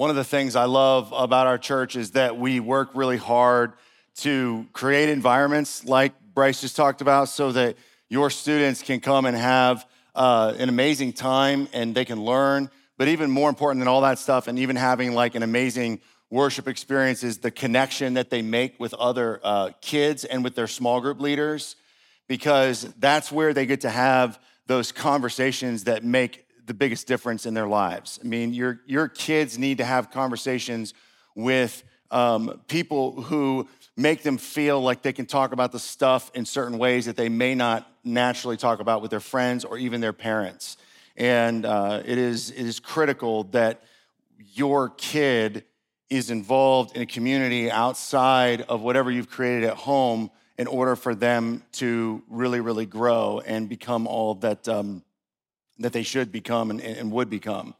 One of the things I love about our church is that we work really hard to create environments like Bryce just talked about so that your students can come and have uh, an amazing time and they can learn. But even more important than all that stuff, and even having like an amazing worship experience, is the connection that they make with other uh, kids and with their small group leaders, because that's where they get to have those conversations that make the biggest difference in their lives. I mean, your, your kids need to have conversations with um, people who make them feel like they can talk about the stuff in certain ways that they may not naturally talk about with their friends or even their parents. And uh, it, is, it is critical that your kid is involved in a community outside of whatever you've created at home in order for them to really, really grow and become all that. Um, that they should become and, and would become.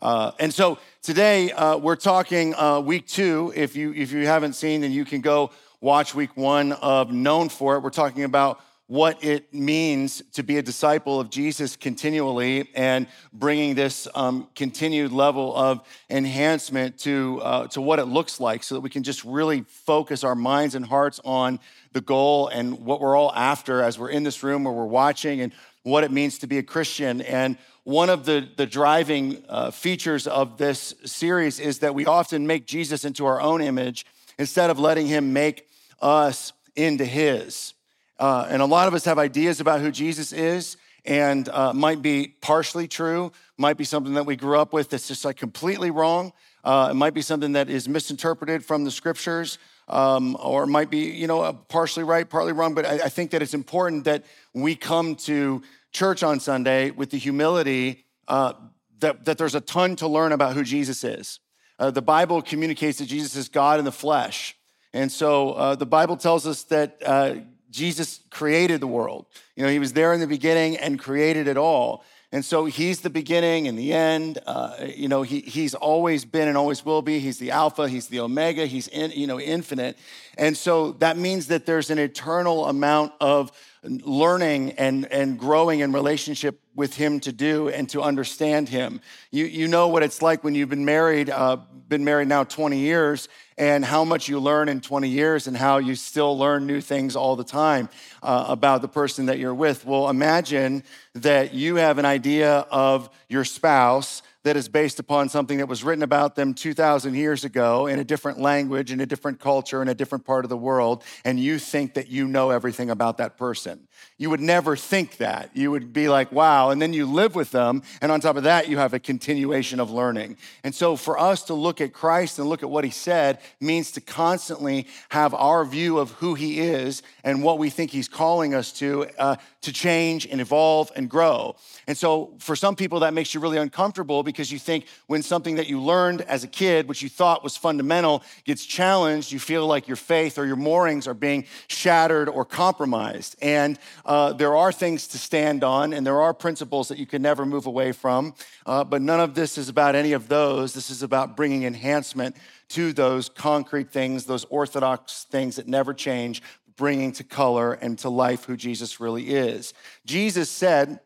Uh, and so today uh, we're talking uh, week two. If you if you haven't seen, then you can go watch week one of Known for It. We're talking about what it means to be a disciple of Jesus continually and bringing this um, continued level of enhancement to, uh, to what it looks like so that we can just really focus our minds and hearts on the goal and what we're all after as we're in this room or we're watching and what it means to be a Christian. And one of the, the driving uh, features of this series is that we often make Jesus into our own image instead of letting him make us into his. Uh, and a lot of us have ideas about who Jesus is and uh, might be partially true, might be something that we grew up with that's just like completely wrong. Uh, it might be something that is misinterpreted from the scriptures, um, or it might be, you know, partially right, partly wrong. But I, I think that it's important that we come to church on Sunday with the humility uh, that, that there's a ton to learn about who Jesus is. Uh, the Bible communicates that Jesus is God in the flesh. And so uh, the Bible tells us that uh, Jesus created the world. You know, he was there in the beginning and created it all. And so he's the beginning and the end. Uh, you know, he, he's always been and always will be. He's the Alpha, he's the Omega, he's in, you know, infinite. And so that means that there's an eternal amount of learning and, and growing in relationship with him to do and to understand him. You, you know what it's like when you've been married, uh, been married now 20 years, and how much you learn in 20 years and how you still learn new things all the time uh, about the person that you're with. Well, imagine that you have an idea of your spouse that is based upon something that was written about them 2,000 years ago in a different language, in a different culture, in a different part of the world, and you think that you know everything about that person. You would never think that. You would be like, wow. And then you live with them, and on top of that, you have a continuation of learning. And so for us to look at Christ and look at what he said means to constantly have our view of who he is and what we think he's calling us to, uh, to change and evolve and grow. And so for some people, that makes you really uncomfortable because you think when something that you learned as a kid, which you thought was fundamental, gets challenged, you feel like your faith or your moorings are being shattered or compromised. And uh, there are things to stand on, and there are principles that you can never move away from. Uh, but none of this is about any of those. This is about bringing enhancement to those concrete things, those orthodox things that never change, bringing to color and to life who Jesus really is. Jesus said,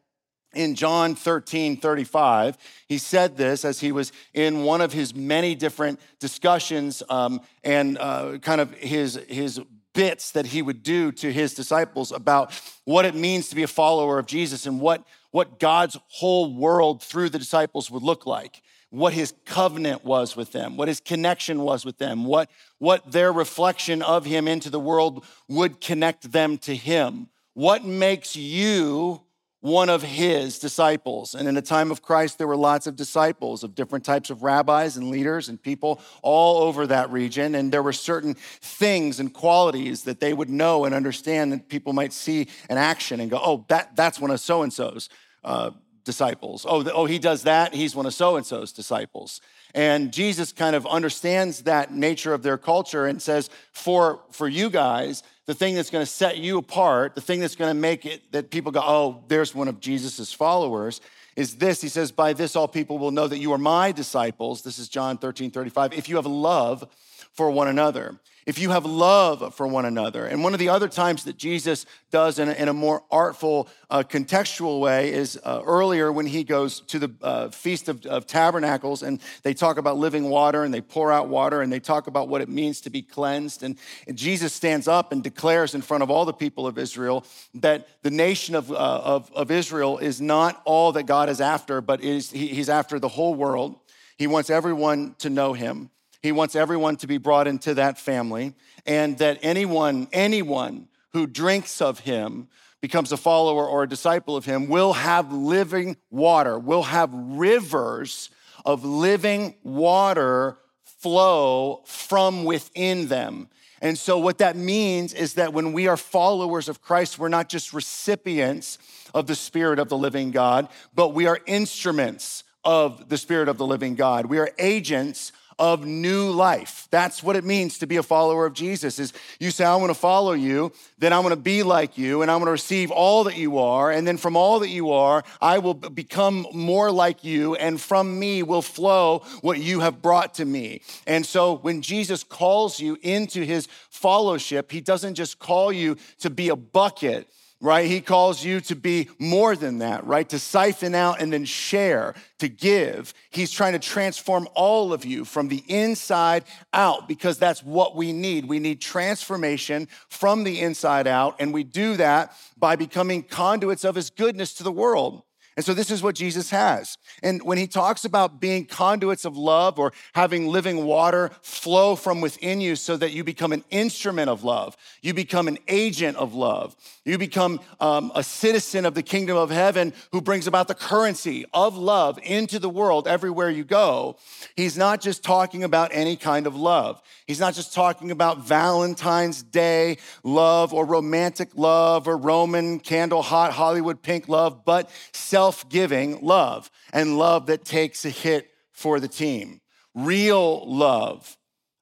in John 13, 35, he said this as he was in one of his many different discussions um, and uh, kind of his, his bits that he would do to his disciples about what it means to be a follower of Jesus and what, what God's whole world through the disciples would look like, what his covenant was with them, what his connection was with them, what, what their reflection of him into the world would connect them to him. What makes you one of his disciples. And in the time of Christ, there were lots of disciples of different types of rabbis and leaders and people all over that region. And there were certain things and qualities that they would know and understand that people might see in action and go, oh, that, that's one of so and so's uh, disciples. Oh, the, oh, he does that. He's one of so and so's disciples. And Jesus kind of understands that nature of their culture and says, for, for you guys, the thing that's going to set you apart, the thing that's going to make it that people go, oh, there's one of Jesus's followers, is this. He says, By this all people will know that you are my disciples. This is John 13, 35. If you have love for one another. if you have love for one another. And one of the other times that Jesus does in a, in a more artful, uh, contextual way is uh, earlier when he goes to the uh, Feast of, of Tabernacles and they talk about living water and they pour out water and they talk about what it means to be cleansed. And, and Jesus stands up and declares in front of all the people of Israel that the nation of, uh, of, of, Israel is not all that God is after, but is, he, he's after the whole world. He wants everyone to know him. He wants everyone to be brought into that family, and that anyone, anyone who drinks of him, becomes a follower or a disciple of him, will have living water, will have rivers of living water flow from within them. And so, what that means is that when we are followers of Christ, we're not just recipients of the Spirit of the living God, but we are instruments of the Spirit of the living God. We are agents of new life. That's what it means to be a follower of Jesus. Is you say I want to follow you, then I want to be like you and I want to receive all that you are and then from all that you are I will become more like you and from me will flow what you have brought to me. And so when Jesus calls you into his fellowship, he doesn't just call you to be a bucket right? He calls you to be more than that, right? To siphon out and then share, to give. He's trying to transform all of you from the inside out because that's what we need. We need transformation from the inside out, and we do that by becoming conduits of his goodness to the world. And so this is what Jesus has. And when he talks about being conduits of love or having living water flow from within you so that you become an instrument of love, you become an agent of love, you become um, a citizen of the kingdom of heaven who brings about the currency of love into the world everywhere you go. He's not just talking about any kind of love. He's not just talking about Valentine's Day love or romantic love or Roman candle hot Hollywood pink love, but self giving love and love that takes a hit for the team. Real love,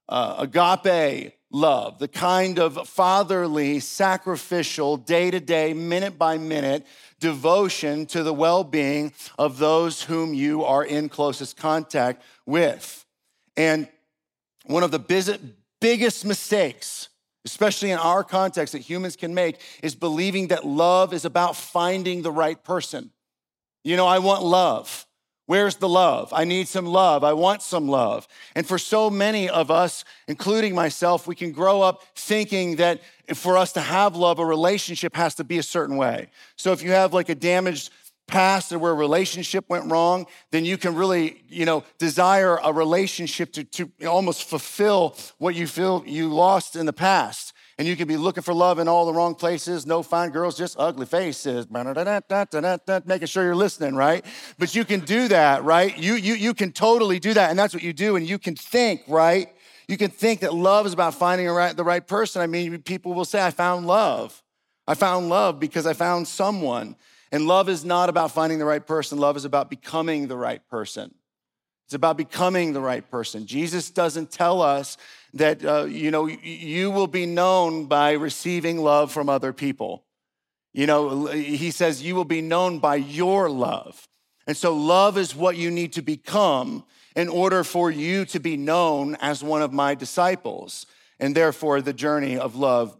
uh, agape love, the kind of fatherly, sacrificial, day to day, minute by minute devotion to the well being of those whom you are in closest contact with. And one of the biggest mistakes, especially in our context, that humans can make is believing that love is about finding the right person. You know, I want love. Where's the love? I need some love. I want some love. And for so many of us, including myself, we can grow up thinking that for us to have love, a relationship has to be a certain way. So if you have like a damaged past or where a relationship went wrong, then you can really, you know, desire a relationship to, to almost fulfill what you feel you lost in the past. And you can be looking for love in all the wrong places, no fine girls, just ugly faces, making sure you're listening, right? But you can do that, right? You, you, you can totally do that, and that's what you do. And you can think, right? You can think that love is about finding right, the right person. I mean, people will say, I found love. I found love because I found someone. And love is not about finding the right person, love is about becoming the right person. It's about becoming the right person. Jesus doesn't tell us that uh, you know you will be known by receiving love from other people. You know, he says you will be known by your love. And so love is what you need to become in order for you to be known as one of my disciples. And therefore the journey of love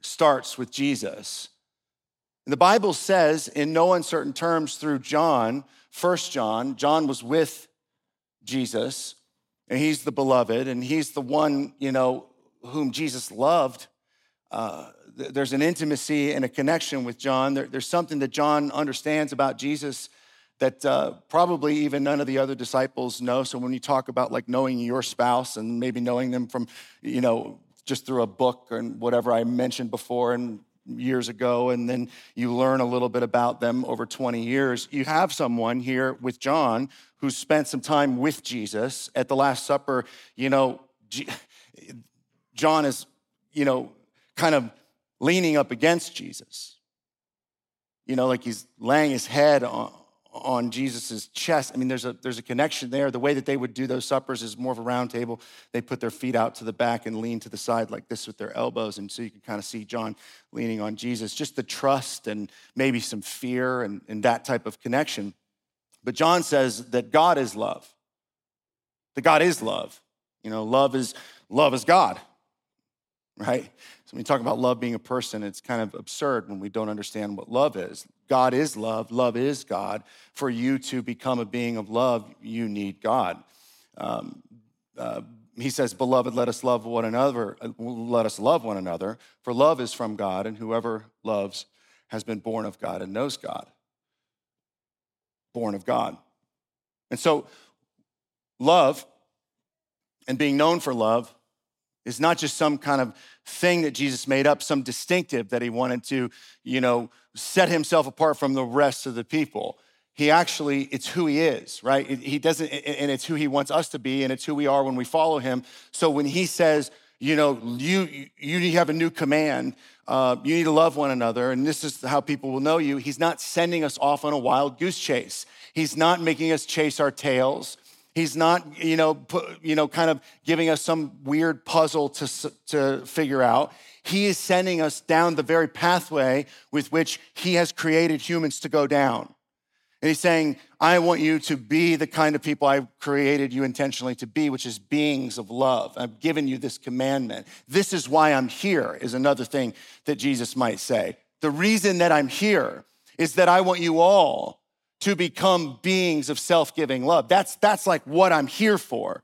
starts with Jesus. The Bible says in no uncertain terms through John, First John, John was with Jesus, and he's the beloved, and he's the one, you know, whom Jesus loved. Uh, there's an intimacy and a connection with John. There, there's something that John understands about Jesus that uh, probably even none of the other disciples know. So when you talk about like knowing your spouse and maybe knowing them from, you know, just through a book and whatever I mentioned before, and years ago, and then you learn a little bit about them over 20 years. You have someone here with John who spent some time with Jesus at the Last Supper. You know, John is, you know, kind of leaning up against Jesus. You know, like he's laying his head on, on Jesus' chest. I mean, there's a, there's a connection there. The way that they would do those suppers is more of a round table. They put their feet out to the back and lean to the side like this with their elbows. And so you can kind of see John leaning on Jesus. Just the trust and maybe some fear and, and that type of connection. But John says that God is love. That God is love. You know, love is love is God. right? When you talk about love being a person, it's kind of absurd when we don't understand what love is. God is love, love is God. For you to become a being of love, you need God. Um, uh, he says, Beloved, let us love one another, let us love one another, for love is from God, and whoever loves has been born of God and knows God. Born of God. And so, love and being known for love is not just some kind of thing that Jesus made up, some distinctive that he wanted to, you know, set himself apart from the rest of the people. He actually, it's who he is, right? He doesn't, and it's who he wants us to be, and it's who we are when we follow him. So when he says, you know, you you have a new command. Uh, you need to love one another, and this is how people will know you. He's not sending us off on a wild goose chase. He's not making us chase our tails. He's not, you know, you know, kind of giving us some weird puzzle to, to figure out. He is sending us down the very pathway with which he has created humans to go down. And he's saying, I want you to be the kind of people I've created you intentionally to be, which is beings of love. I've given you this commandment. This is why I'm here, is another thing that Jesus might say. The reason that I'm here is that I want you all to become beings of self-giving love. That's, that's like what I'm here for.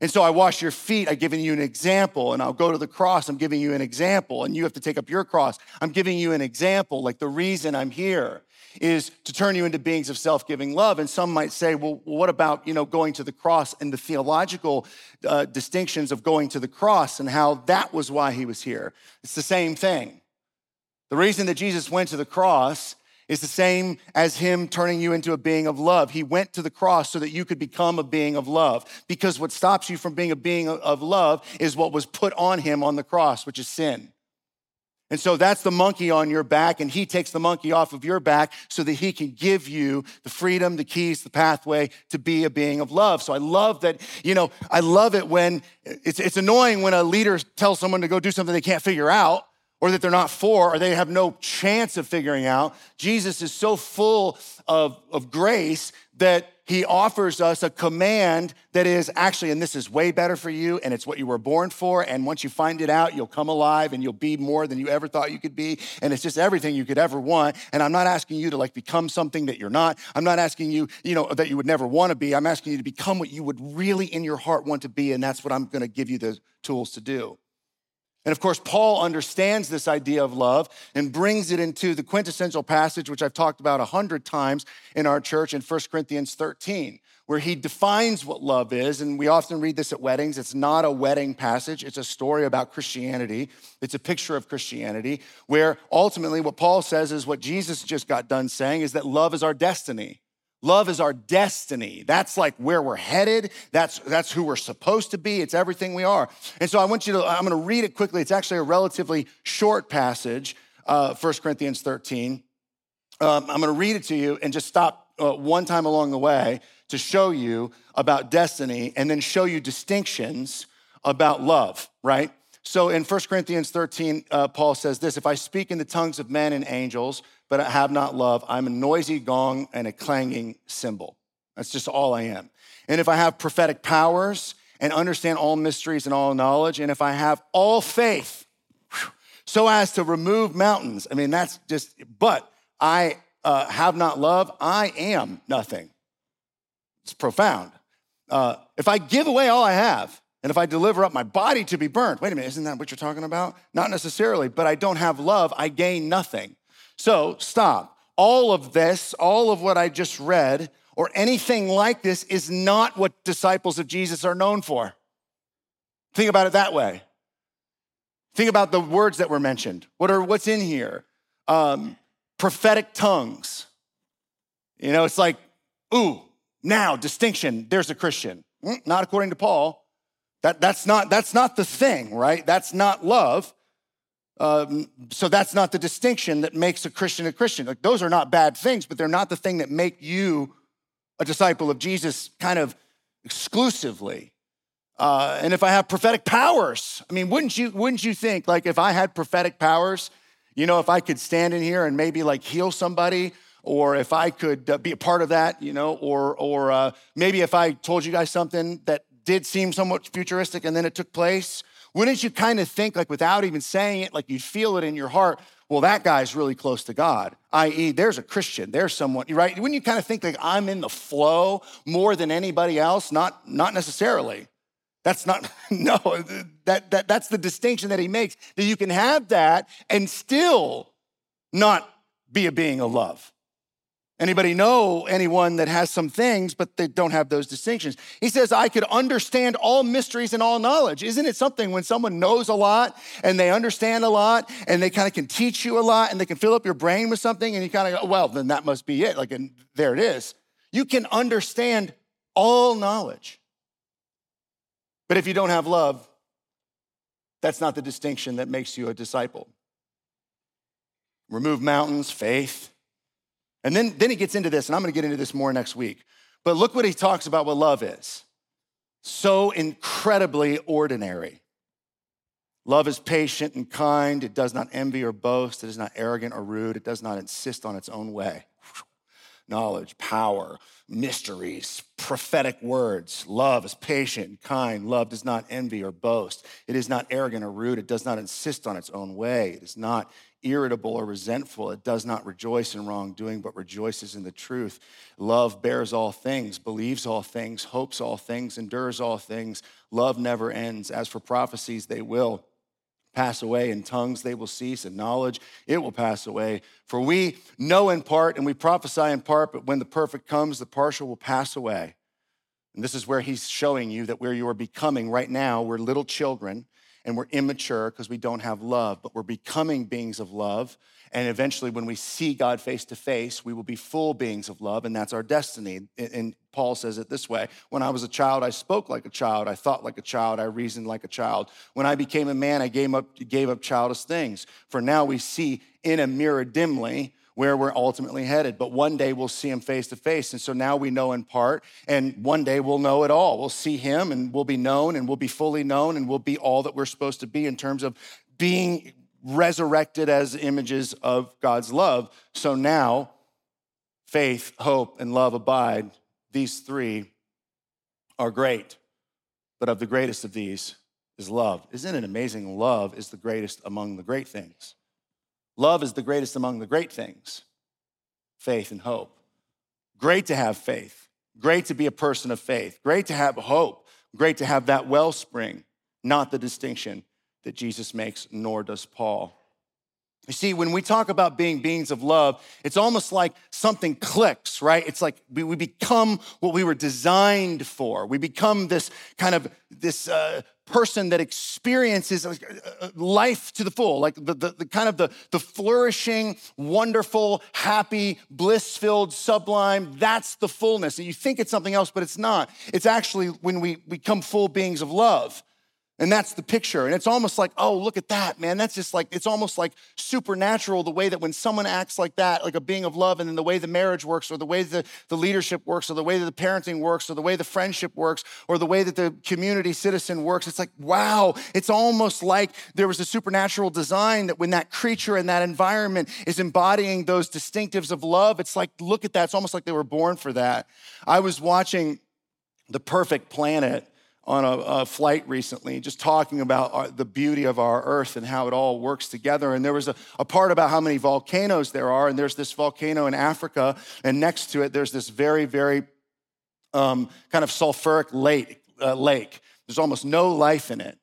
And so I wash your feet, I've given you an example, and I'll go to the cross, I'm giving you an example, and you have to take up your cross. I'm giving you an example. Like the reason I'm here is to turn you into beings of self-giving love. And some might say, well, what about you know going to the cross and the theological uh, distinctions of going to the cross and how that was why he was here? It's the same thing. The reason that Jesus went to the cross is the same as him turning you into a being of love. He went to the cross so that you could become a being of love. Because what stops you from being a being of love is what was put on him on the cross, which is sin. And so that's the monkey on your back, and he takes the monkey off of your back so that he can give you the freedom, the keys, the pathway to be a being of love. So I love that, you know, I love it when it's, it's annoying when a leader tells someone to go do something they can't figure out or that they're not for, or they have no chance of figuring out. Jesus is so full of, of grace that he offers us a command that is actually, and this is way better for you, and it's what you were born for. And once you find it out, you'll come alive and you'll be more than you ever thought you could be. And it's just everything you could ever want. And I'm not asking you to like become something that you're not. I'm not asking you, you know, that you would never want to be. I'm asking you to become what you would really in your heart want to be. And that's what I'm going to give you the tools to do. And of course, Paul understands this idea of love and brings it into the quintessential passage, which I've talked about a hundred times in our church in 1 Corinthians 13, where he defines what love is. And we often read this at weddings. It's not a wedding passage, it's a story about Christianity. It's a picture of Christianity, where ultimately what Paul says is what Jesus just got done saying is that love is our destiny. Love is our destiny. That's like where we're headed. That's, that's who we're supposed to be. It's everything we are. And so I want you to, I'm going to read it quickly. It's actually a relatively short passage, uh, 1 Corinthians 13. Um, I'm going to read it to you and just stop uh, one time along the way to show you about destiny and then show you distinctions about love, right? So in 1 Corinthians 13, uh, Paul says this If I speak in the tongues of men and angels, but I have not love, I'm a noisy gong and a clanging cymbal. That's just all I am. And if I have prophetic powers and understand all mysteries and all knowledge, and if I have all faith, so as to remove mountains, I mean, that's just, but I uh, have not love, I am nothing. It's profound. Uh, if I give away all I have, and if I deliver up my body to be burned, wait a minute, isn't that what you're talking about? Not necessarily, but I don't have love, I gain nothing. So stop. All of this, all of what I just read, or anything like this, is not what disciples of Jesus are known for. Think about it that way. Think about the words that were mentioned. What are what's in here? Um, prophetic tongues. You know, it's like, ooh, now distinction. There's a Christian. Mm, not according to Paul. That, that's not that's not the thing, right? That's not love. Um, so that's not the distinction that makes a Christian a Christian. Like those are not bad things, but they're not the thing that make you a disciple of Jesus kind of exclusively. Uh, and if I have prophetic powers, I mean, wouldn't you wouldn't you think like if I had prophetic powers, you know, if I could stand in here and maybe like heal somebody, or if I could uh, be a part of that, you know, or or uh, maybe if I told you guys something that did seem somewhat futuristic and then it took place, Wouldn't you kind of think, like without even saying it, like you'd feel it in your heart, well, that guy's really close to God, i.e., there's a Christian, there's someone, right? Wouldn't you kind of think like I'm in the flow more than anybody else? Not, not necessarily. That's not, no, that, that, that's the distinction that he makes, that you can have that and still not be a being of love. Anybody know anyone that has some things, but they don't have those distinctions? He says, I could understand all mysteries and all knowledge. Isn't it something when someone knows a lot and they understand a lot and they kind of can teach you a lot and they can fill up your brain with something and you kind of go, well, then that must be it. Like, and there it is. You can understand all knowledge. But if you don't have love, that's not the distinction that makes you a disciple. Remove mountains, faith and then, then he gets into this, and I'm gonna get into this more next week. But look what he talks about what love is so incredibly ordinary. Love is patient and kind. It does not envy or boast. It is not arrogant or rude. It does not insist on its own way. Knowledge, power, mysteries, prophetic words. Love is patient and kind. Love does not envy or boast. It is not arrogant or rude. It does not insist on its own way. It is not irritable or resentful. It does not rejoice in wrongdoing, but rejoices in the truth. Love bears all things, believes all things, hopes all things, endures all things. Love never ends. As for prophecies, they will pass away, and tongues they will cease, and knowledge it will pass away. For we know in part and we prophesy in part, but when the perfect comes, the partial will pass away. And this is where he's showing you that where you are becoming right now, we're little children and we're immature because we don't have love, but we're becoming beings of love. And eventually, when we see God face to face, we will be full beings of love, and that's our destiny. And Paul says it this way When I was a child, I spoke like a child, I thought like a child, I reasoned like a child. When I became a man, I gave up, gave up childish things. For now we see in a mirror dimly, where we're ultimately headed. But one day we'll see him face to face. And so now we know in part, and one day we'll know it all. We'll see him and we'll be known and we'll be fully known and we'll be all that we're supposed to be in terms of being resurrected as images of God's love. So now, faith, hope, and love abide. These three are great. But of the greatest of these is love. Isn't it amazing? Love is the greatest among the great things. Love is the greatest among the great things faith and hope. Great to have faith. Great to be a person of faith. Great to have hope. Great to have that wellspring, not the distinction that Jesus makes, nor does Paul. You see, when we talk about being beings of love, it's almost like something clicks, right? It's like we, we become what we were designed for. We become this kind of this uh, person that experiences uh, uh, life to the full, like the, the, the kind of the, the flourishing, wonderful, happy, bliss-filled, sublime. That's the fullness. And you think it's something else, but it's not. It's actually when we become full beings of love. And that's the picture. And it's almost like, oh, look at that, man. That's just like, it's almost like supernatural the way that when someone acts like that, like a being of love, and then the way the marriage works, or the way the, the leadership works, or the way that the parenting works, or the way the friendship works, or the way that the community citizen works. It's like, wow. It's almost like there was a supernatural design that when that creature in that environment is embodying those distinctives of love, it's like, look at that. It's almost like they were born for that. I was watching The Perfect Planet on a, a, flight recently, just talking about our, the beauty of our earth and how it all works together. And there was a, a, part about how many volcanoes there are. And there's this volcano in Africa, and next to it, there's this very, very um, kind of sulfuric lake, uh, lake. There's almost no life in it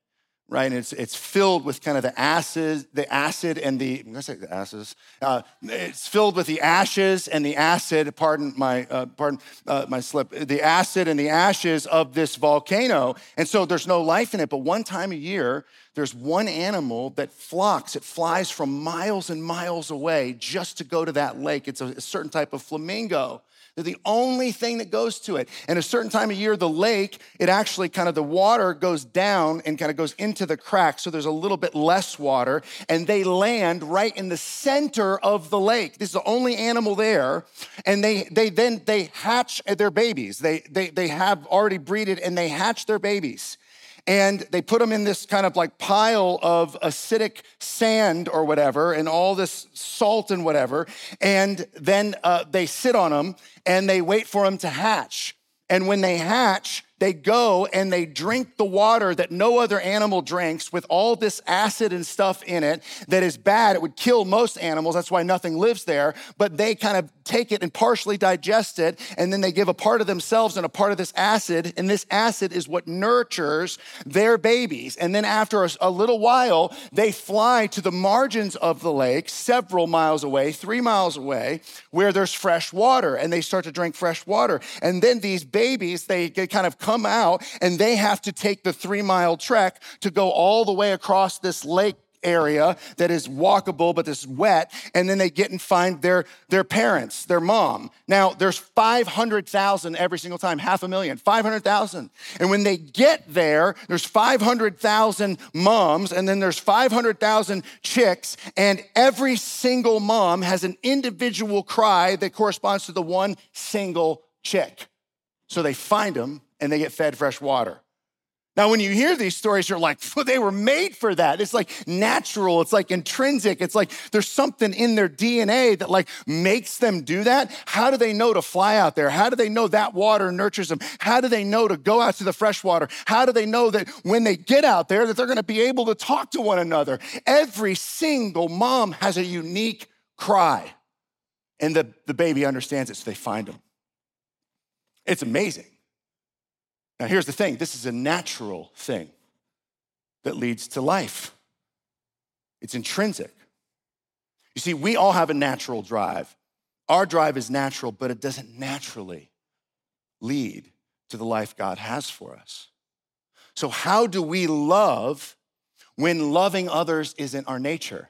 right? And it's, it's filled with kind of the acid, the acid and the, I'm gonna say the acids. Uh, it's filled with the ashes and the acid, pardon my, uh, pardon uh, my slip, the acid and the ashes of this volcano. And so there's no life in it, but one time a year, there's one animal that flocks, it flies from miles and miles away just to go to that lake. It's a, a certain type of flamingo. They're the only thing that goes to it. And a certain time of year, the lake, it actually kind of the water goes down and kind of goes into the crack. So there's a little bit less water. And they land right in the center of the lake. This is the only animal there. And they they then they hatch their babies. They they they have already breeded and they hatch their babies and they put them in this kind of like pile of acidic sand or whatever and all this salt and whatever and then uh, they sit on them and they wait for them to hatch. And when they hatch they go and they drink the water that no other animal drinks with all this acid and stuff in it that is bad. It would kill most animals. That's why nothing lives there. But they kind of take it and partially digest it. And then they give a part of themselves and a part of this acid. And this acid is what nurtures their babies. And then after a, a little while, they fly to the margins of the lake, several miles away, three miles away, where there's fresh water. And they start to drink fresh water. And then these babies, they kind of come out and they have to take the three mile trek to go all the way across this lake area that is walkable but is wet and then they get and find their their parents their mom. Now there's 500000 every single time half a million 500000 and when they get there there's 500000 moms and then there's 500000 chicks and every single mom has an individual cry that corresponds to the one single chick. So they find them and they get fed fresh water. Now, when you hear these stories, you're like, they were made for that. It's like natural. It's like intrinsic. It's like there's something in their DNA that like makes them do that. How do they know to fly out there? How do they know that water nurtures them? How do they know to go out to the fresh water? How do they know that when they get out there that they're going to be able to talk to one another? Every single mom has a unique cry. And the, the baby understands it, so they find them. It's amazing. Now, here's the thing this is a natural thing that leads to life, it's intrinsic. You see, we all have a natural drive. Our drive is natural, but it doesn't naturally lead to the life God has for us. So, how do we love when loving others isn't our nature?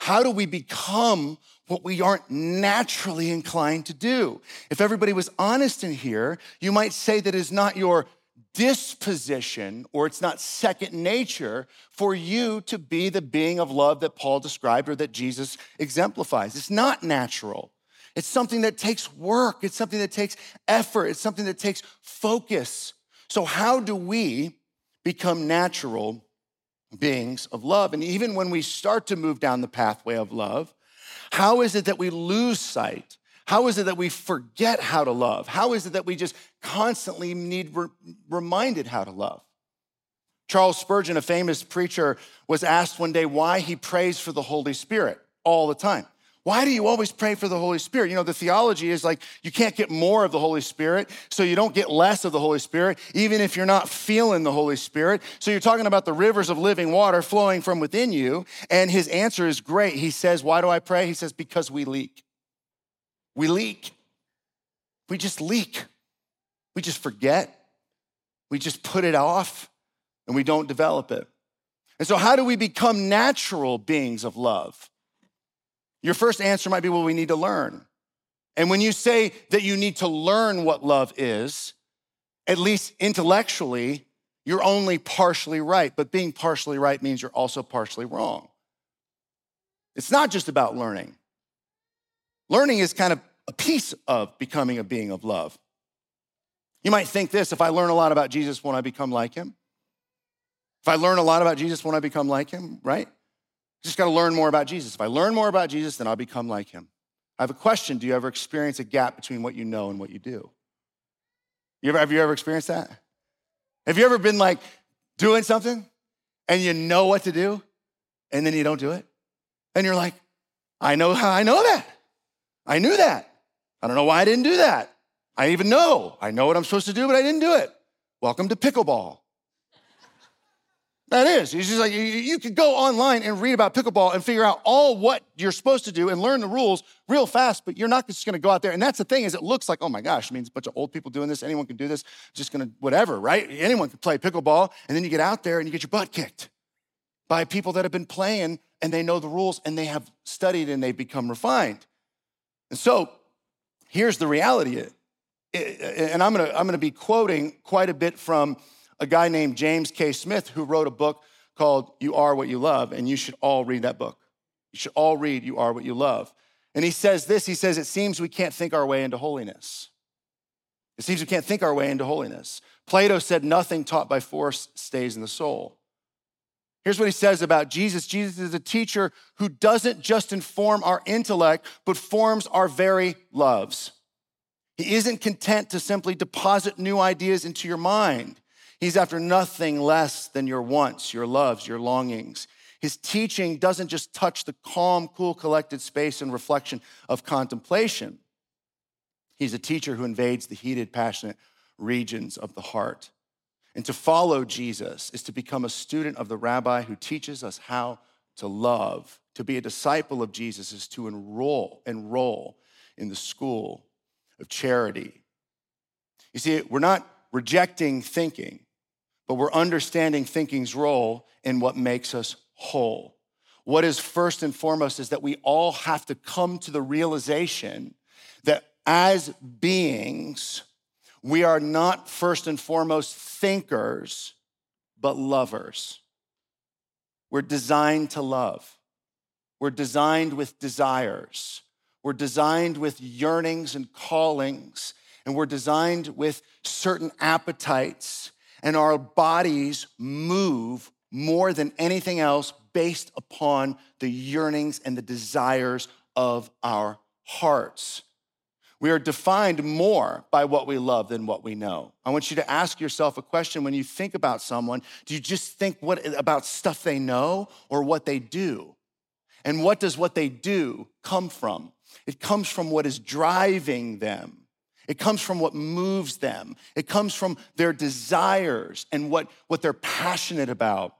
How do we become what we aren't naturally inclined to do? If everybody was honest in here, you might say that it's not your disposition or it's not second nature for you to be the being of love that Paul described or that Jesus exemplifies. It's not natural. It's something that takes work, it's something that takes effort, it's something that takes focus. So, how do we become natural beings of love. And even when we start to move down the pathway of love, how is it that we lose sight? How is it that we forget how to love? How is it that we just constantly need re- reminded how to love? Charles Spurgeon, a famous preacher, was asked one day why he prays for the Holy Spirit all the time. Why do you always pray for the Holy Spirit? You know, the theology is like you can't get more of the Holy Spirit, so you don't get less of the Holy Spirit, even if you're not feeling the Holy Spirit. So you're talking about the rivers of living water flowing from within you. And his answer is great. He says, Why do I pray? He says, Because we leak. We leak. We just leak. We just forget. We just put it off and we don't develop it. And so, how do we become natural beings of love? Your first answer might be, well, we need to learn. And when you say that you need to learn what love is, at least intellectually, you're only partially right. But being partially right means you're also partially wrong. It's not just about learning. Learning is kind of a piece of becoming a being of love. You might think this if I learn a lot about Jesus, won't I become like him? If I learn a lot about Jesus, won't I become like him, right? Just got to learn more about Jesus. If I learn more about Jesus, then I'll become like him. I have a question. Do you ever experience a gap between what you know and what you do? You ever, have you ever experienced that? Have you ever been like doing something and you know what to do and then you don't do it? And you're like, I know how I know that. I knew that. I don't know why I didn't do that. I even know. I know what I'm supposed to do, but I didn't do it. Welcome to pickleball. That is. Just like you, you could go online and read about pickleball and figure out all what you're supposed to do and learn the rules real fast, but you're not just gonna go out there. And that's the thing is it looks like, oh my gosh, I mean, it's a bunch of old people doing this. Anyone can do this. Just gonna, whatever, right? Anyone can play pickleball. And then you get out there and you get your butt kicked by people that have been playing and they know the rules and they have studied and they've become refined. And so here's the reality. And I'm gonna, I'm gonna be quoting quite a bit from a guy named James K. Smith who wrote a book called You Are What You Love, and you should all read that book. You should all read You Are What You Love. And he says this he says, It seems we can't think our way into holiness. It seems we can't think our way into holiness. Plato said, Nothing taught by force stays in the soul. Here's what he says about Jesus Jesus is a teacher who doesn't just inform our intellect, but forms our very loves. He isn't content to simply deposit new ideas into your mind. He's after nothing less than your wants, your loves, your longings. His teaching doesn't just touch the calm, cool, collected space and reflection of contemplation. He's a teacher who invades the heated, passionate regions of the heart. And to follow Jesus is to become a student of the rabbi who teaches us how to love. To be a disciple of Jesus is to enroll, enroll in the school of charity. You see, we're not rejecting thinking, but we're understanding thinking's role in what makes us whole. What is first and foremost is that we all have to come to the realization that as beings, we are not first and foremost thinkers, but lovers. We're designed to love. We're designed with desires. We're designed with yearnings and callings, and we're designed with certain appetites, and our bodies move more than anything else based upon the yearnings and the desires of our hearts. We are defined more by what we love than what we know. I want you to ask yourself a question when you think about someone. Do you just think what, about stuff they know or what they do? And what does what they do come from? It comes from what is driving them. It comes from what moves them. It comes from their desires and what, what they're passionate about.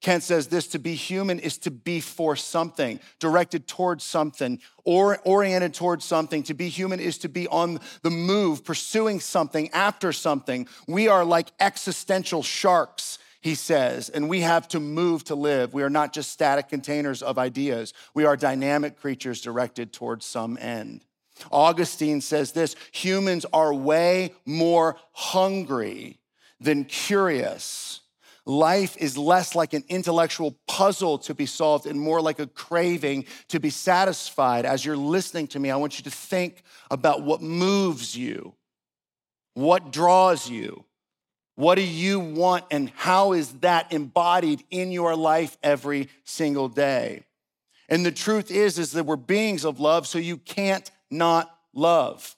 Kent says this to be human is to be for something, directed towards something, or oriented towards something. To be human is to be on the move, pursuing something, after something. We are like existential sharks he says, and we have to move to live. We are not just static containers of ideas, we are dynamic creatures directed towards some end. Augustine says this humans are way more hungry than curious. Life is less like an intellectual puzzle to be solved and more like a craving to be satisfied. As you're listening to me, I want you to think about what moves you, what draws you. What do you want, and how is that embodied in your life every single day? And the truth is, is that we're beings of love, so you can't not love.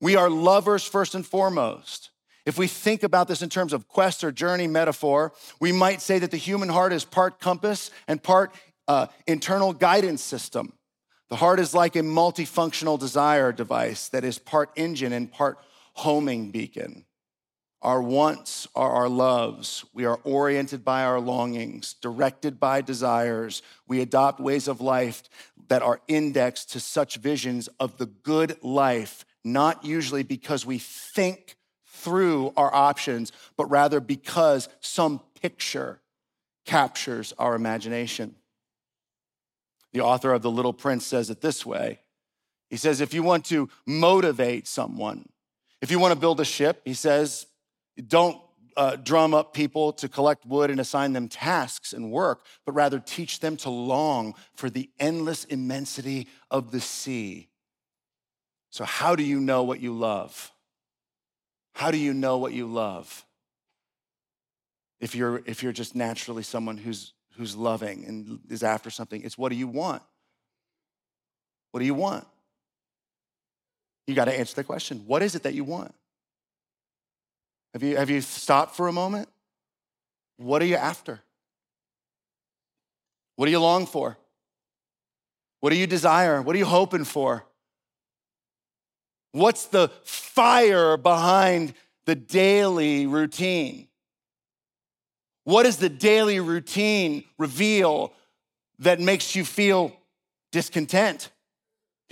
We are lovers first and foremost. If we think about this in terms of quest or journey metaphor, we might say that the human heart is part compass and part uh, internal guidance system. The heart is like a multifunctional desire device that is part engine and part homing beacon. Our wants are our loves. We are oriented by our longings, directed by desires. We adopt ways of life that are indexed to such visions of the good life, not usually because we think through our options, but rather because some picture captures our imagination. The author of The Little Prince says it this way He says, if you want to motivate someone, if you want to build a ship, he says, don't uh, drum up people to collect wood and assign them tasks and work, but rather teach them to long for the endless immensity of the sea. So, how do you know what you love? How do you know what you love? If you're, if you're just naturally someone who's, who's loving and is after something, it's what do you want? What do you want? You got to answer the question what is it that you want? Have you, have you stopped for a moment? What are you after? What do you long for? What do you desire? What are you hoping for? What's the fire behind the daily routine? What does the daily routine reveal that makes you feel discontent?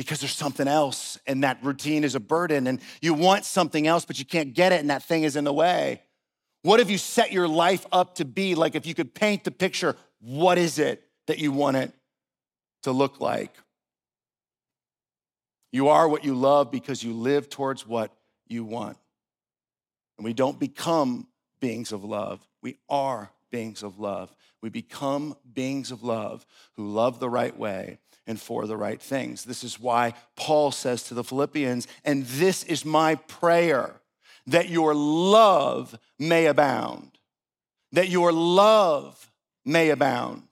Because there's something else and that routine is a burden and you want something else but you can't get it and that thing is in the way. What have you set your life up to be? Like if you could paint the picture, what is it that you want it to look like? You are what you love because you live towards what you want. And we don't become beings of love, we are beings of love. We become beings of love who love the right way and for the right things. This is why Paul says to the Philippians, and this is my prayer that your love may abound, that your love may abound,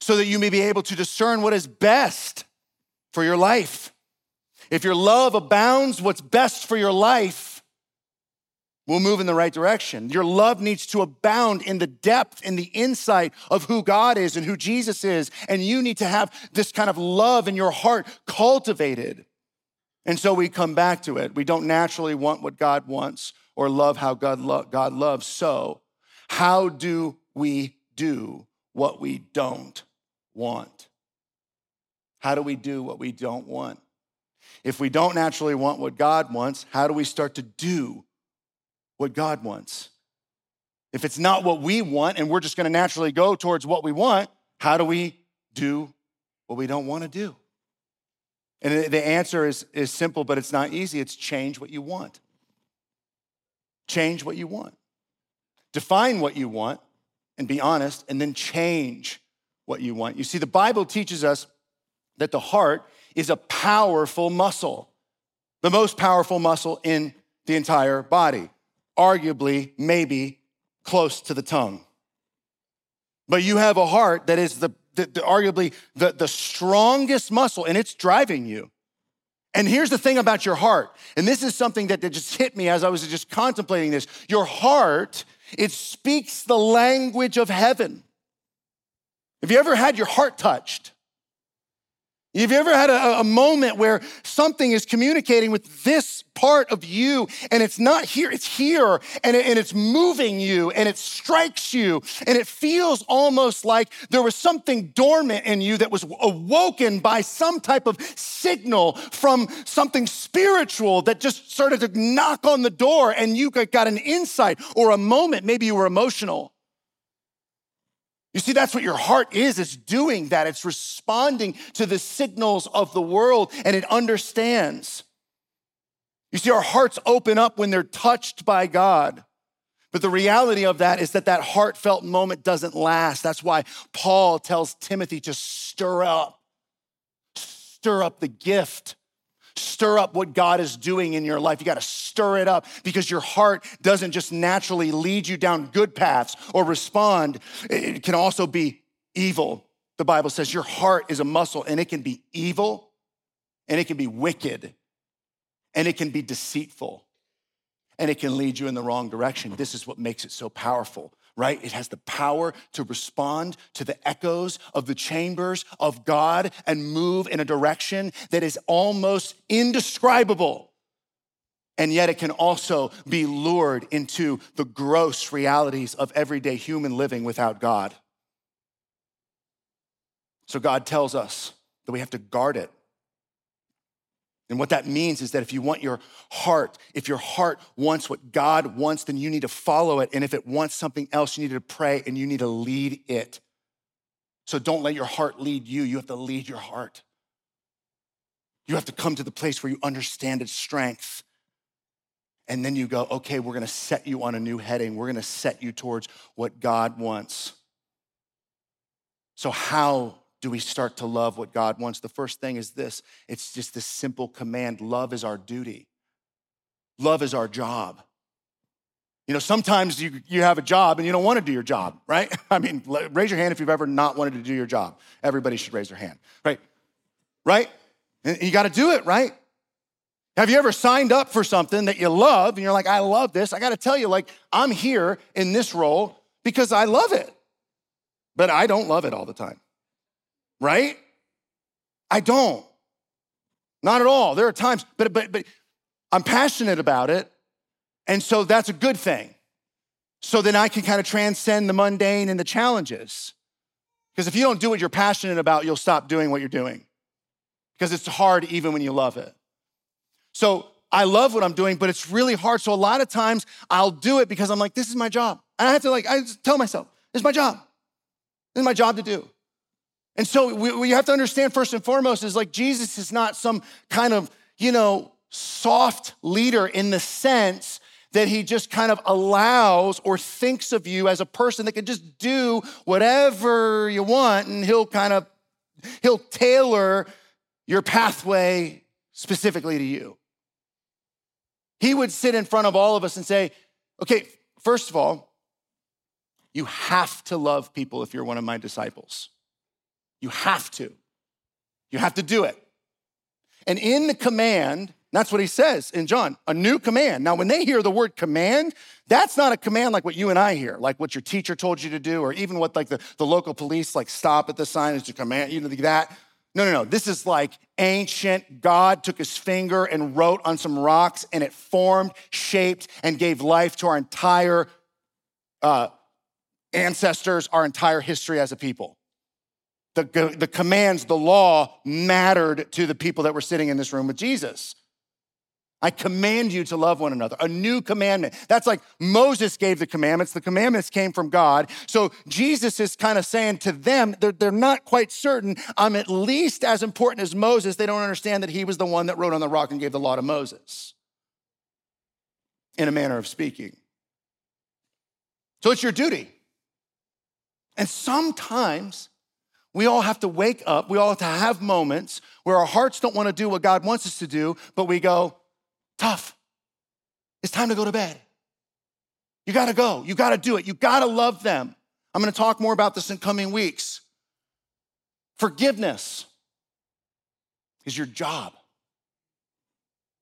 so that you may be able to discern what is best for your life. If your love abounds, what's best for your life will move in the right direction. Your love needs to abound in the depth, in the insight of who God is and who Jesus is. And you need to have this kind of love in your heart cultivated. And so we come back to it. We don't naturally want what God wants or love how God, lo- God loves. So, how do we do what we don't want? How do we do what we don't want? If we don't naturally want what God wants, how do we start to do what God wants? If it's not what we want and we're just going to naturally go towards what we want, how do we do what we don't want to do? And the answer is, is simple, but it's not easy. It's change what you want. Change what you want. Define what you want and be honest, and then change what you want. You see, the Bible teaches us that the heart is a powerful muscle, the most powerful muscle in the entire body, arguably, maybe close to the tongue. But you have a heart that is the, the, the arguably the, the strongest muscle, and it's driving you. And here's the thing about your heart, and this is something that, that just hit me as I was just contemplating this. Your heart, it speaks the language of heaven. Have you ever had your heart touched? Have you ever had a, a, moment where something is communicating with this part of you and it's not here, it's here and, it, and it's moving you and it strikes you and it feels almost like there was something dormant in you that was awoken by some type of signal from something spiritual that just started to knock on the door and you got an insight or a moment. Maybe you were emotional. You see, that's what your heart is. It's doing that. It's responding to the signals of the world and it understands. You see, our hearts open up when they're touched by God. But the reality of that is that that heartfelt moment doesn't last. That's why Paul tells Timothy to stir up, stir up the gift Stir up what God is doing in your life. You got to stir it up because your heart doesn't just naturally lead you down good paths or respond. It can also be evil. The Bible says your heart is a muscle and it can be evil and it can be wicked and it can be deceitful and it can lead you in the wrong direction. This is what makes it so powerful right? It has the power to respond to the echoes of the chambers of God and move in a direction that is almost indescribable. And yet it can also be lured into the gross realities of everyday human living without God. So God tells us that we have to guard it and what that means is that if you want your heart, if your heart wants what God wants, then you need to follow it. And if it wants something else, you need to pray and you need to lead it. So don't let your heart lead you. You have to lead your heart. You have to come to the place where you understand its strength. And then you go, okay, we're gonna set you on a new heading. We're gonna set you towards what God wants. So, how do we start to love what God wants? The first thing is this it's just this simple command love is our duty, love is our job. You know, sometimes you, you have a job and you don't want to do your job, right? I mean, raise your hand if you've ever not wanted to do your job. Everybody should raise their hand, right? Right? You got to do it, right? Have you ever signed up for something that you love and you're like, I love this? I got to tell you, like, I'm here in this role because I love it, but I don't love it all the time right? I don't. Not at all. There are times, but but but I'm passionate about it, and so that's a good thing. So then I can kind of transcend the mundane and the challenges. Because if you don't do what you're passionate about, you'll stop doing what you're doing. Because it's hard even when you love it. So I love what I'm doing, but it's really hard. So a lot of times I'll do it because I'm like, this is my job. And I have to like, I tell myself, this is my job. This is my job to do. And so we, we have to understand first and foremost is like Jesus is not some kind of, you know, soft leader in the sense that he just kind of allows or thinks of you as a person that can just do whatever you want and he'll kind of he'll tailor your pathway specifically to you. He would sit in front of all of us and say, "Okay, first of all, you have to love people if you're one of my disciples." You have to. You have to do it. And in the command, that's what he says in John, a new command. Now, when they hear the word command, that's not a command like what you and I hear, like what your teacher told you to do, or even what like the, the local police like stop at the sign is to command, you know, that. No, no, no. This is like ancient. God took his finger and wrote on some rocks, and it formed, shaped, and gave life to our entire uh, ancestors, our entire history as a people. The, the commands, the law mattered to the people that were sitting in this room with Jesus. I command you to love one another. A new commandment. That's like Moses gave the commandments. The commandments came from God. So Jesus is kind of saying to them, they're, they're not quite certain. I'm at least as important as Moses. They don't understand that he was the one that wrote on the rock and gave the law to Moses, in a manner of speaking. So it's your duty. And sometimes we all have to wake up, we all have to have moments where our hearts don't want to do what God wants us to do, but we go, tough. It's time to go to bed. You got to go. You got to do it. You got to love them. I'm going to talk more about this in coming weeks. Forgiveness is your job.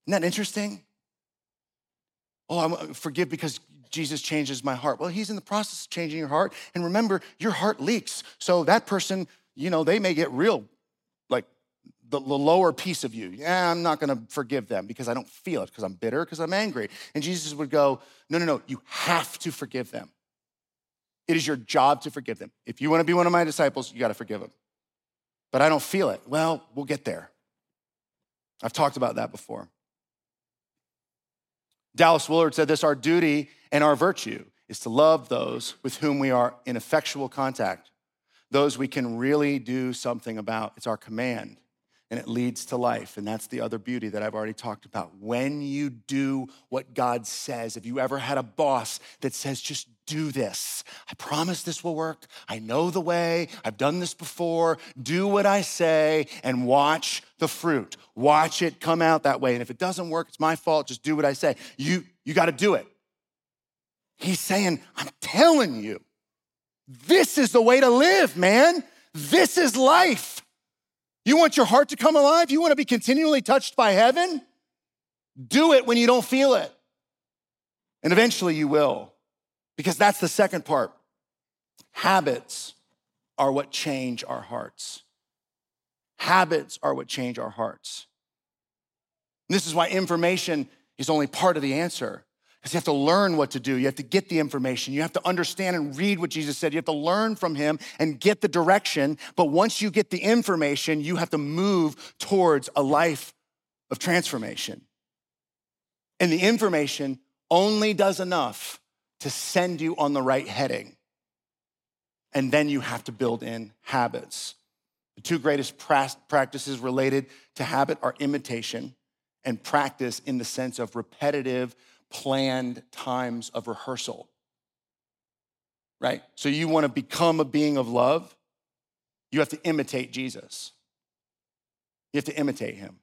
Isn't that interesting? Oh, I'm uh, forgive because Jesus changes my heart. Well, he's in the process of changing your heart. And remember, your heart leaks. So that person, you know, they may get real the, the lower piece of you. Yeah, I'm not gonna forgive them because I don't feel it, because I'm bitter, because I'm angry. And Jesus would go, No, no, no, you have to forgive them. It is your job to forgive them. If you wanna be one of my disciples, you gotta forgive them. But I don't feel it. Well, we'll get there. I've talked about that before. Dallas Willard said this our duty and our virtue is to love those with whom we are in effectual contact, those we can really do something about. It's our command and it leads to life. And that's the other beauty that I've already talked about. When you do what God says, if you ever had a boss that says, just do this, I promise this will work. I know the way. I've done this before. Do what I say and watch the fruit. Watch it come out that way. And if it doesn't work, it's my fault. Just do what I say. You, you got to do it. He's saying, I'm telling you, this is the way to live, man. This is life. You want your heart to come alive? You want to be continually touched by heaven? Do it when you don't feel it. And eventually you will, because that's the second part. Habits are what change our hearts. Habits are what change our hearts. And this is why information is only part of the answer. Because you have to learn what to do. You have to get the information. You have to understand and read what Jesus said. You have to learn from him and get the direction. But once you get the information, you have to move towards a life of transformation. And the information only does enough to send you on the right heading. And then you have to build in habits. The two greatest practices related to habit are imitation and practice in the sense of repetitive planned times of rehearsal. Right? So you want to become a being of love, you have to imitate Jesus. You have to imitate him.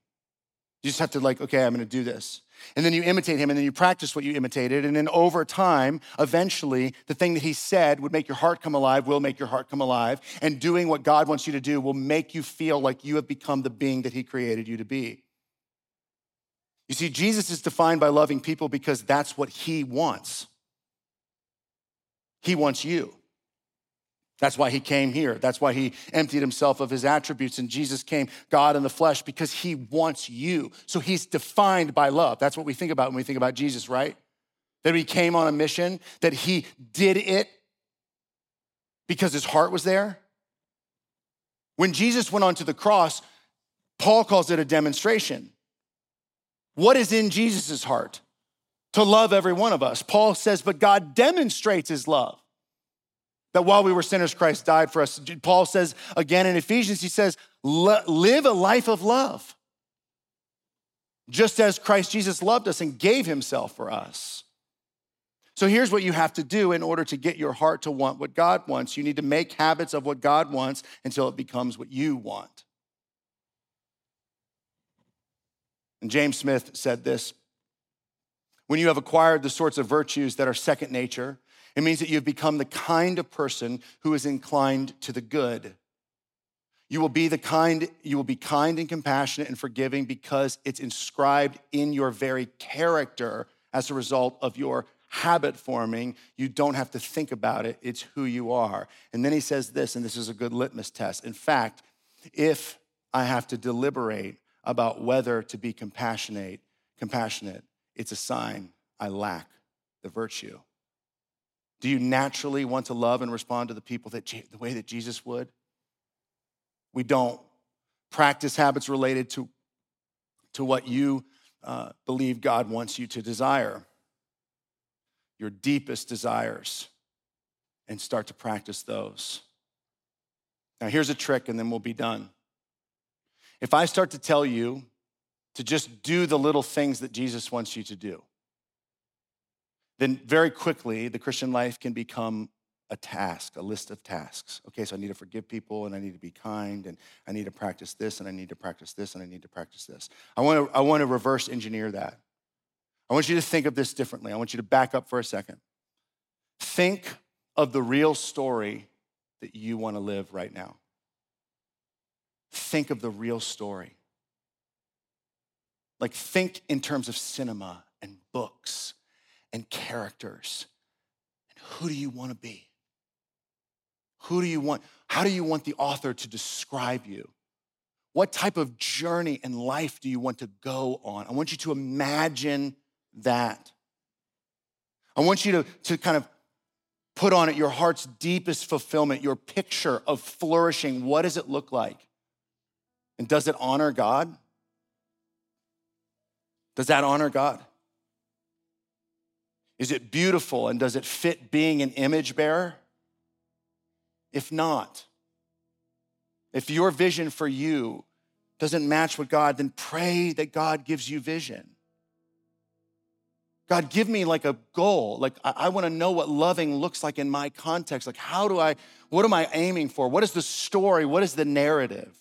You just have to, like, okay, I'm gonna do this. And then you imitate him, and then you practice what you imitated. And then over time, eventually, the thing that he said would make your heart come alive, will make your heart come alive. And doing what God wants you to do will make you feel like you have become the being that he created you to be. You see, Jesus is defined by loving people because that's what he wants. He wants you. That's why he came here. That's why he emptied himself of his attributes. And Jesus came, God in the flesh, because he wants you. So he's defined by love. That's what we think about when we think about Jesus, right? That he came on a mission, that he did it because his heart was there. When Jesus went onto the cross, Paul calls it a demonstration. What is in Jesus' heart? To love every one of us. Paul says, but God demonstrates his love. That while we were sinners, Christ died for us. Paul says again in Ephesians, he says, live a life of love. Just as Christ Jesus loved us and gave himself for us. So here's what you have to do in order to get your heart to want what God wants. You need to make habits of what God wants until it becomes what you want. And James Smith said this When you have acquired the sorts of virtues that are second nature, it means that you've become the kind of person who is inclined to the good. You will be the kind, you will be kind and compassionate and forgiving because it's inscribed in your very character as a result of your habit forming. You don't have to think about it, it's who you are. And then he says this, and this is a good litmus test. In fact, if I have to deliberate about whether to be compassionate, compassionate, it's a sign I lack the virtue. Do you naturally want to love and respond to the people that the way that Jesus would? We don't practice habits related to, to what you uh, believe God wants you to desire, your deepest desires, and start to practice those. Now, here's a trick, and then we'll be done. If I start to tell you to just do the little things that Jesus wants you to do, then very quickly the Christian life can become a task, a list of tasks. Okay, so I need to forgive people and I need to be kind and I need to practice this and I need to practice this and I need to practice this. I want to, I want to reverse engineer that. I want you to think of this differently. I want you to back up for a second. Think of the real story that you want to live right now. Think of the real story. Like, think in terms of cinema and books and characters. And who do you want to be? Who do you want? How do you want the author to describe you? What type of journey in life do you want to go on? I want you to imagine that. I want you to, to kind of put on it your heart's deepest fulfillment, your picture of flourishing. What does it look like? And does it honor God? Does that honor God? Is it beautiful and does it fit being an image bearer? If not, if your vision for you doesn't match with God, then pray that God gives you vision. God, give me like a goal. Like, I, I want to know what loving looks like in my context. Like, how do I, what am I aiming for? What is the story? What is the narrative?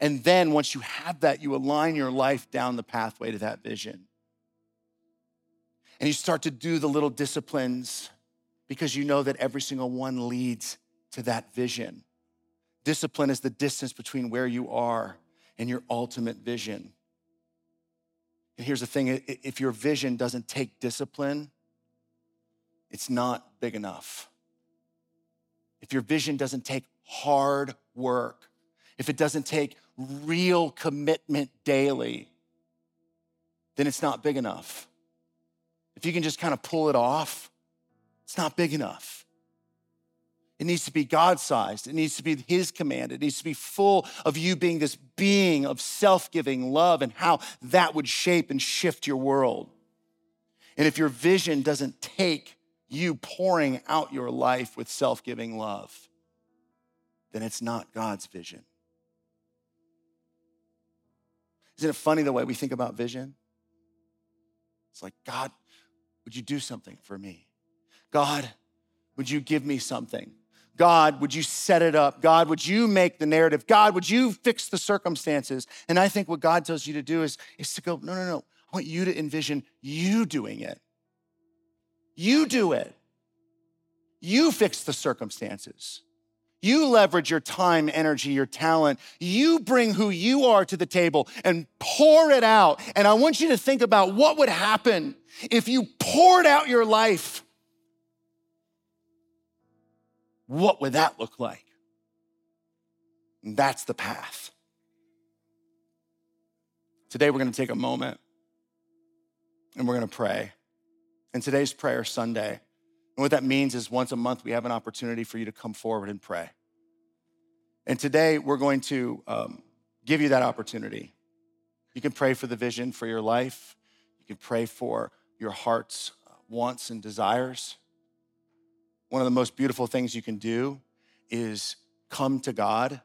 And then once you have that, you align your life down the pathway to that vision. And you start to do the little disciplines because you know that every single one leads to that vision. Discipline is the distance between where you are and your ultimate vision. And here's the thing if your vision doesn't take discipline, it's not big enough. If your vision doesn't take hard work, if it doesn't take real commitment daily, then it's not big enough. If you can just kind of pull it off, it's not big enough. It needs to be God sized. It needs to be His command. It needs to be full of you being this being of self giving love and how that would shape and shift your world. And if your vision doesn't take you pouring out your life with self giving love, then it's not God's vision. Isn't it funny the way we think about vision? It's like, God, would you do something for me? God, would you give me something? God, would you set it up? God, would you make the narrative? God, would you fix the circumstances? And I think what God tells you to do is, is to go, no, no, no. I want you to envision you doing it. You do it. You fix the circumstances. You leverage your time, energy, your talent. You bring who you are to the table and pour it out. And I want you to think about what would happen if you poured out your life what would that look like? And that's the path. Today, we're going to take a moment and we're going to pray. And today's prayer Sunday. And what that means is once a month, we have an opportunity for you to come forward and pray. And today, we're going to um, give you that opportunity. You can pray for the vision for your life, you can pray for your heart's wants and desires one of the most beautiful things you can do is come to God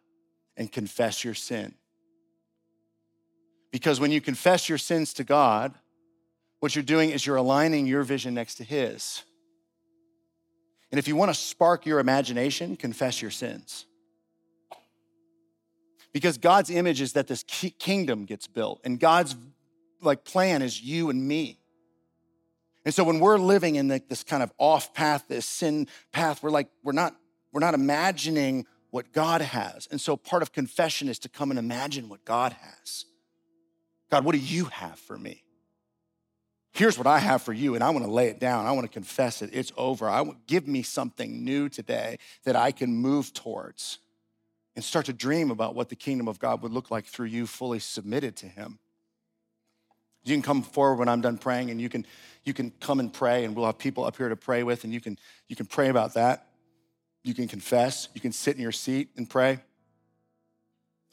and confess your sin. Because when you confess your sins to God, what you're doing is you're aligning your vision next to His. And if you want to spark your imagination, confess your sins. Because God's image is that this kingdom gets built, and God's like plan is you and me. And so when we're living in this kind of off path, this sin path, we're like, we're not, we're not imagining what God has. And so part of confession is to come and imagine what God has. God, what do you have for me? Here's what I have for you, and I want to lay it down. I want to confess it. It's over. I want, give me something new today that I can move towards and start to dream about what the kingdom of God would look like through you fully submitted to Him. You can come forward when I'm done praying, and you can you can come and pray, and we'll have people up here to pray with, and you can you can pray about that. You can confess. You can sit in your seat and pray.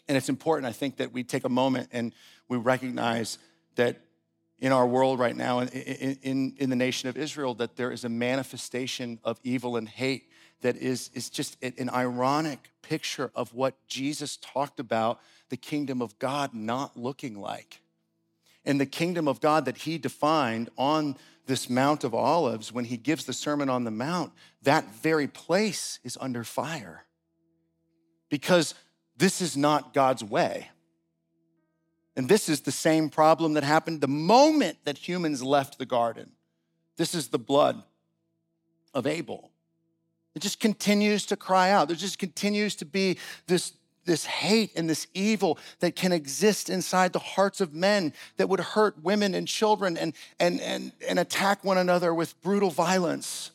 And it's important, I think, that we take a moment and we recognize that in our world right now, in, in, in the nation of Israel, that there is a manifestation of evil and hate that is, is just an ironic picture of what Jesus talked about the kingdom of God not looking like. And the kingdom of God that he defined on this Mount of Olives, when he gives the Sermon on the Mount, that very place is under fire. Because this is not God's way. And this is the same problem that happened the moment that humans left the garden. This is the blood of Abel. It just continues to cry out. There just continues to be this, this hate and this evil that can exist inside the hearts of men that would hurt women and children and, and, and, and attack one another with brutal violence.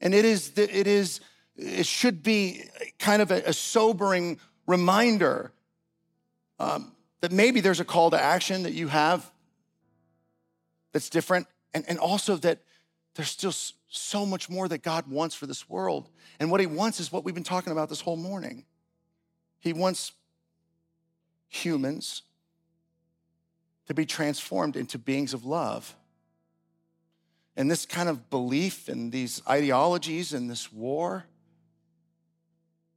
And it is, it is, it should be kind of a, a sobering reminder um, that maybe there's a call to action that you have that's different, and, and also that there's still so much more that God wants for this world. And what He wants is what we've been talking about this whole morning. He wants humans to be transformed into beings of love. And this kind of belief and these ideologies and this war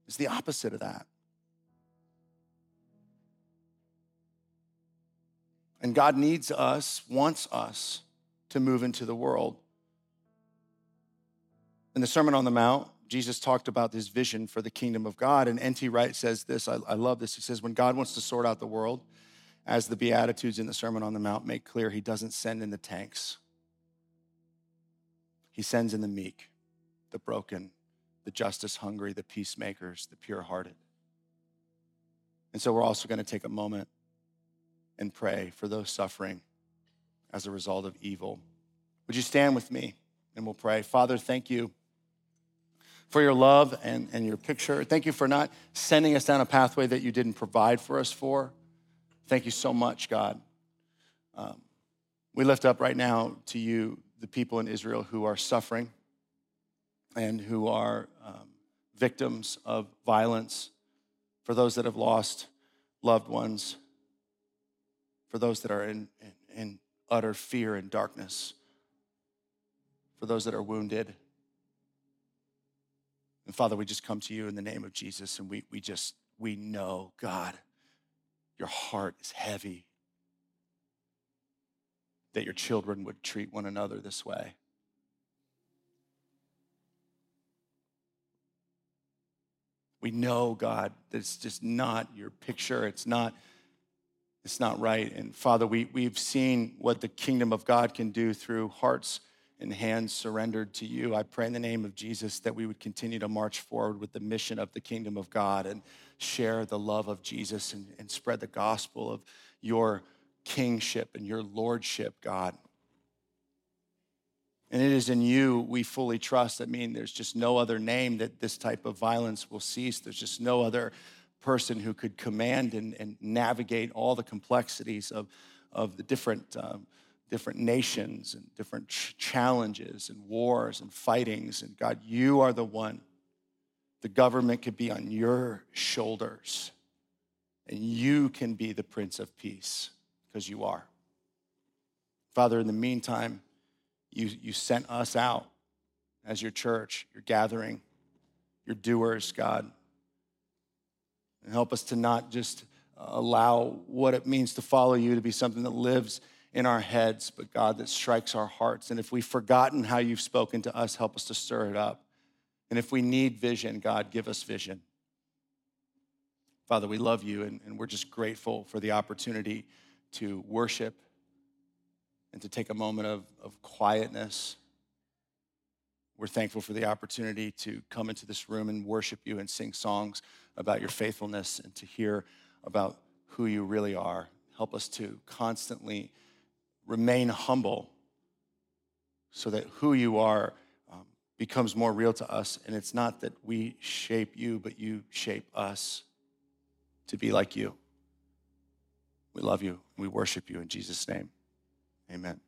is the opposite of that. And God needs us, wants us to move into the world. In the Sermon on the Mount, Jesus talked about this vision for the kingdom of God. And N.T. Wright says this I, I love this. He says, When God wants to sort out the world, as the Beatitudes in the Sermon on the Mount make clear, he doesn't send in the tanks. He sends in the meek, the broken, the justice hungry, the peacemakers, the pure hearted. And so we're also going to take a moment and pray for those suffering as a result of evil. Would you stand with me and we'll pray? Father, thank you for your love and, and your picture. Thank you for not sending us down a pathway that you didn't provide for us for. Thank you so much, God. Um, we lift up right now to you the people in Israel who are suffering and who are um, victims of violence, for those that have lost loved ones for those that are in, in, in utter fear and darkness, for those that are wounded. And Father, we just come to you in the name of Jesus and we, we just, we know, God, your heart is heavy that your children would treat one another this way. We know, God, that it's just not your picture. It's not it's not right. And Father, we, we've seen what the kingdom of God can do through hearts and hands surrendered to you. I pray in the name of Jesus that we would continue to march forward with the mission of the kingdom of God and share the love of Jesus and, and spread the gospel of your kingship and your lordship, God. And it is in you we fully trust. I mean, there's just no other name that this type of violence will cease. There's just no other person who could command and, and navigate all the complexities of, of the different, um, different nations and different ch- challenges and wars and fightings. And God, you are the one. The government could be on your shoulders, and you can be the Prince of Peace because you are. Father, in the meantime, you, you sent us out as your church, your gathering, your doers, God and help us to not just uh, allow what it means to follow you to be something that lives in our heads, but God, that strikes our hearts. And if we've forgotten how you've spoken to us, help us to stir it up. And if we need vision, God, give us vision. Father, we love you, and, and we're just grateful for the opportunity to worship and to take a moment of, of quietness we're thankful for the opportunity to come into this room and worship you and sing songs about your faithfulness and to hear about who you really are. Help us to constantly remain humble so that who you are um, becomes more real to us. And it's not that we shape you, but you shape us to be like you. We love you. We worship you in Jesus' name. Amen.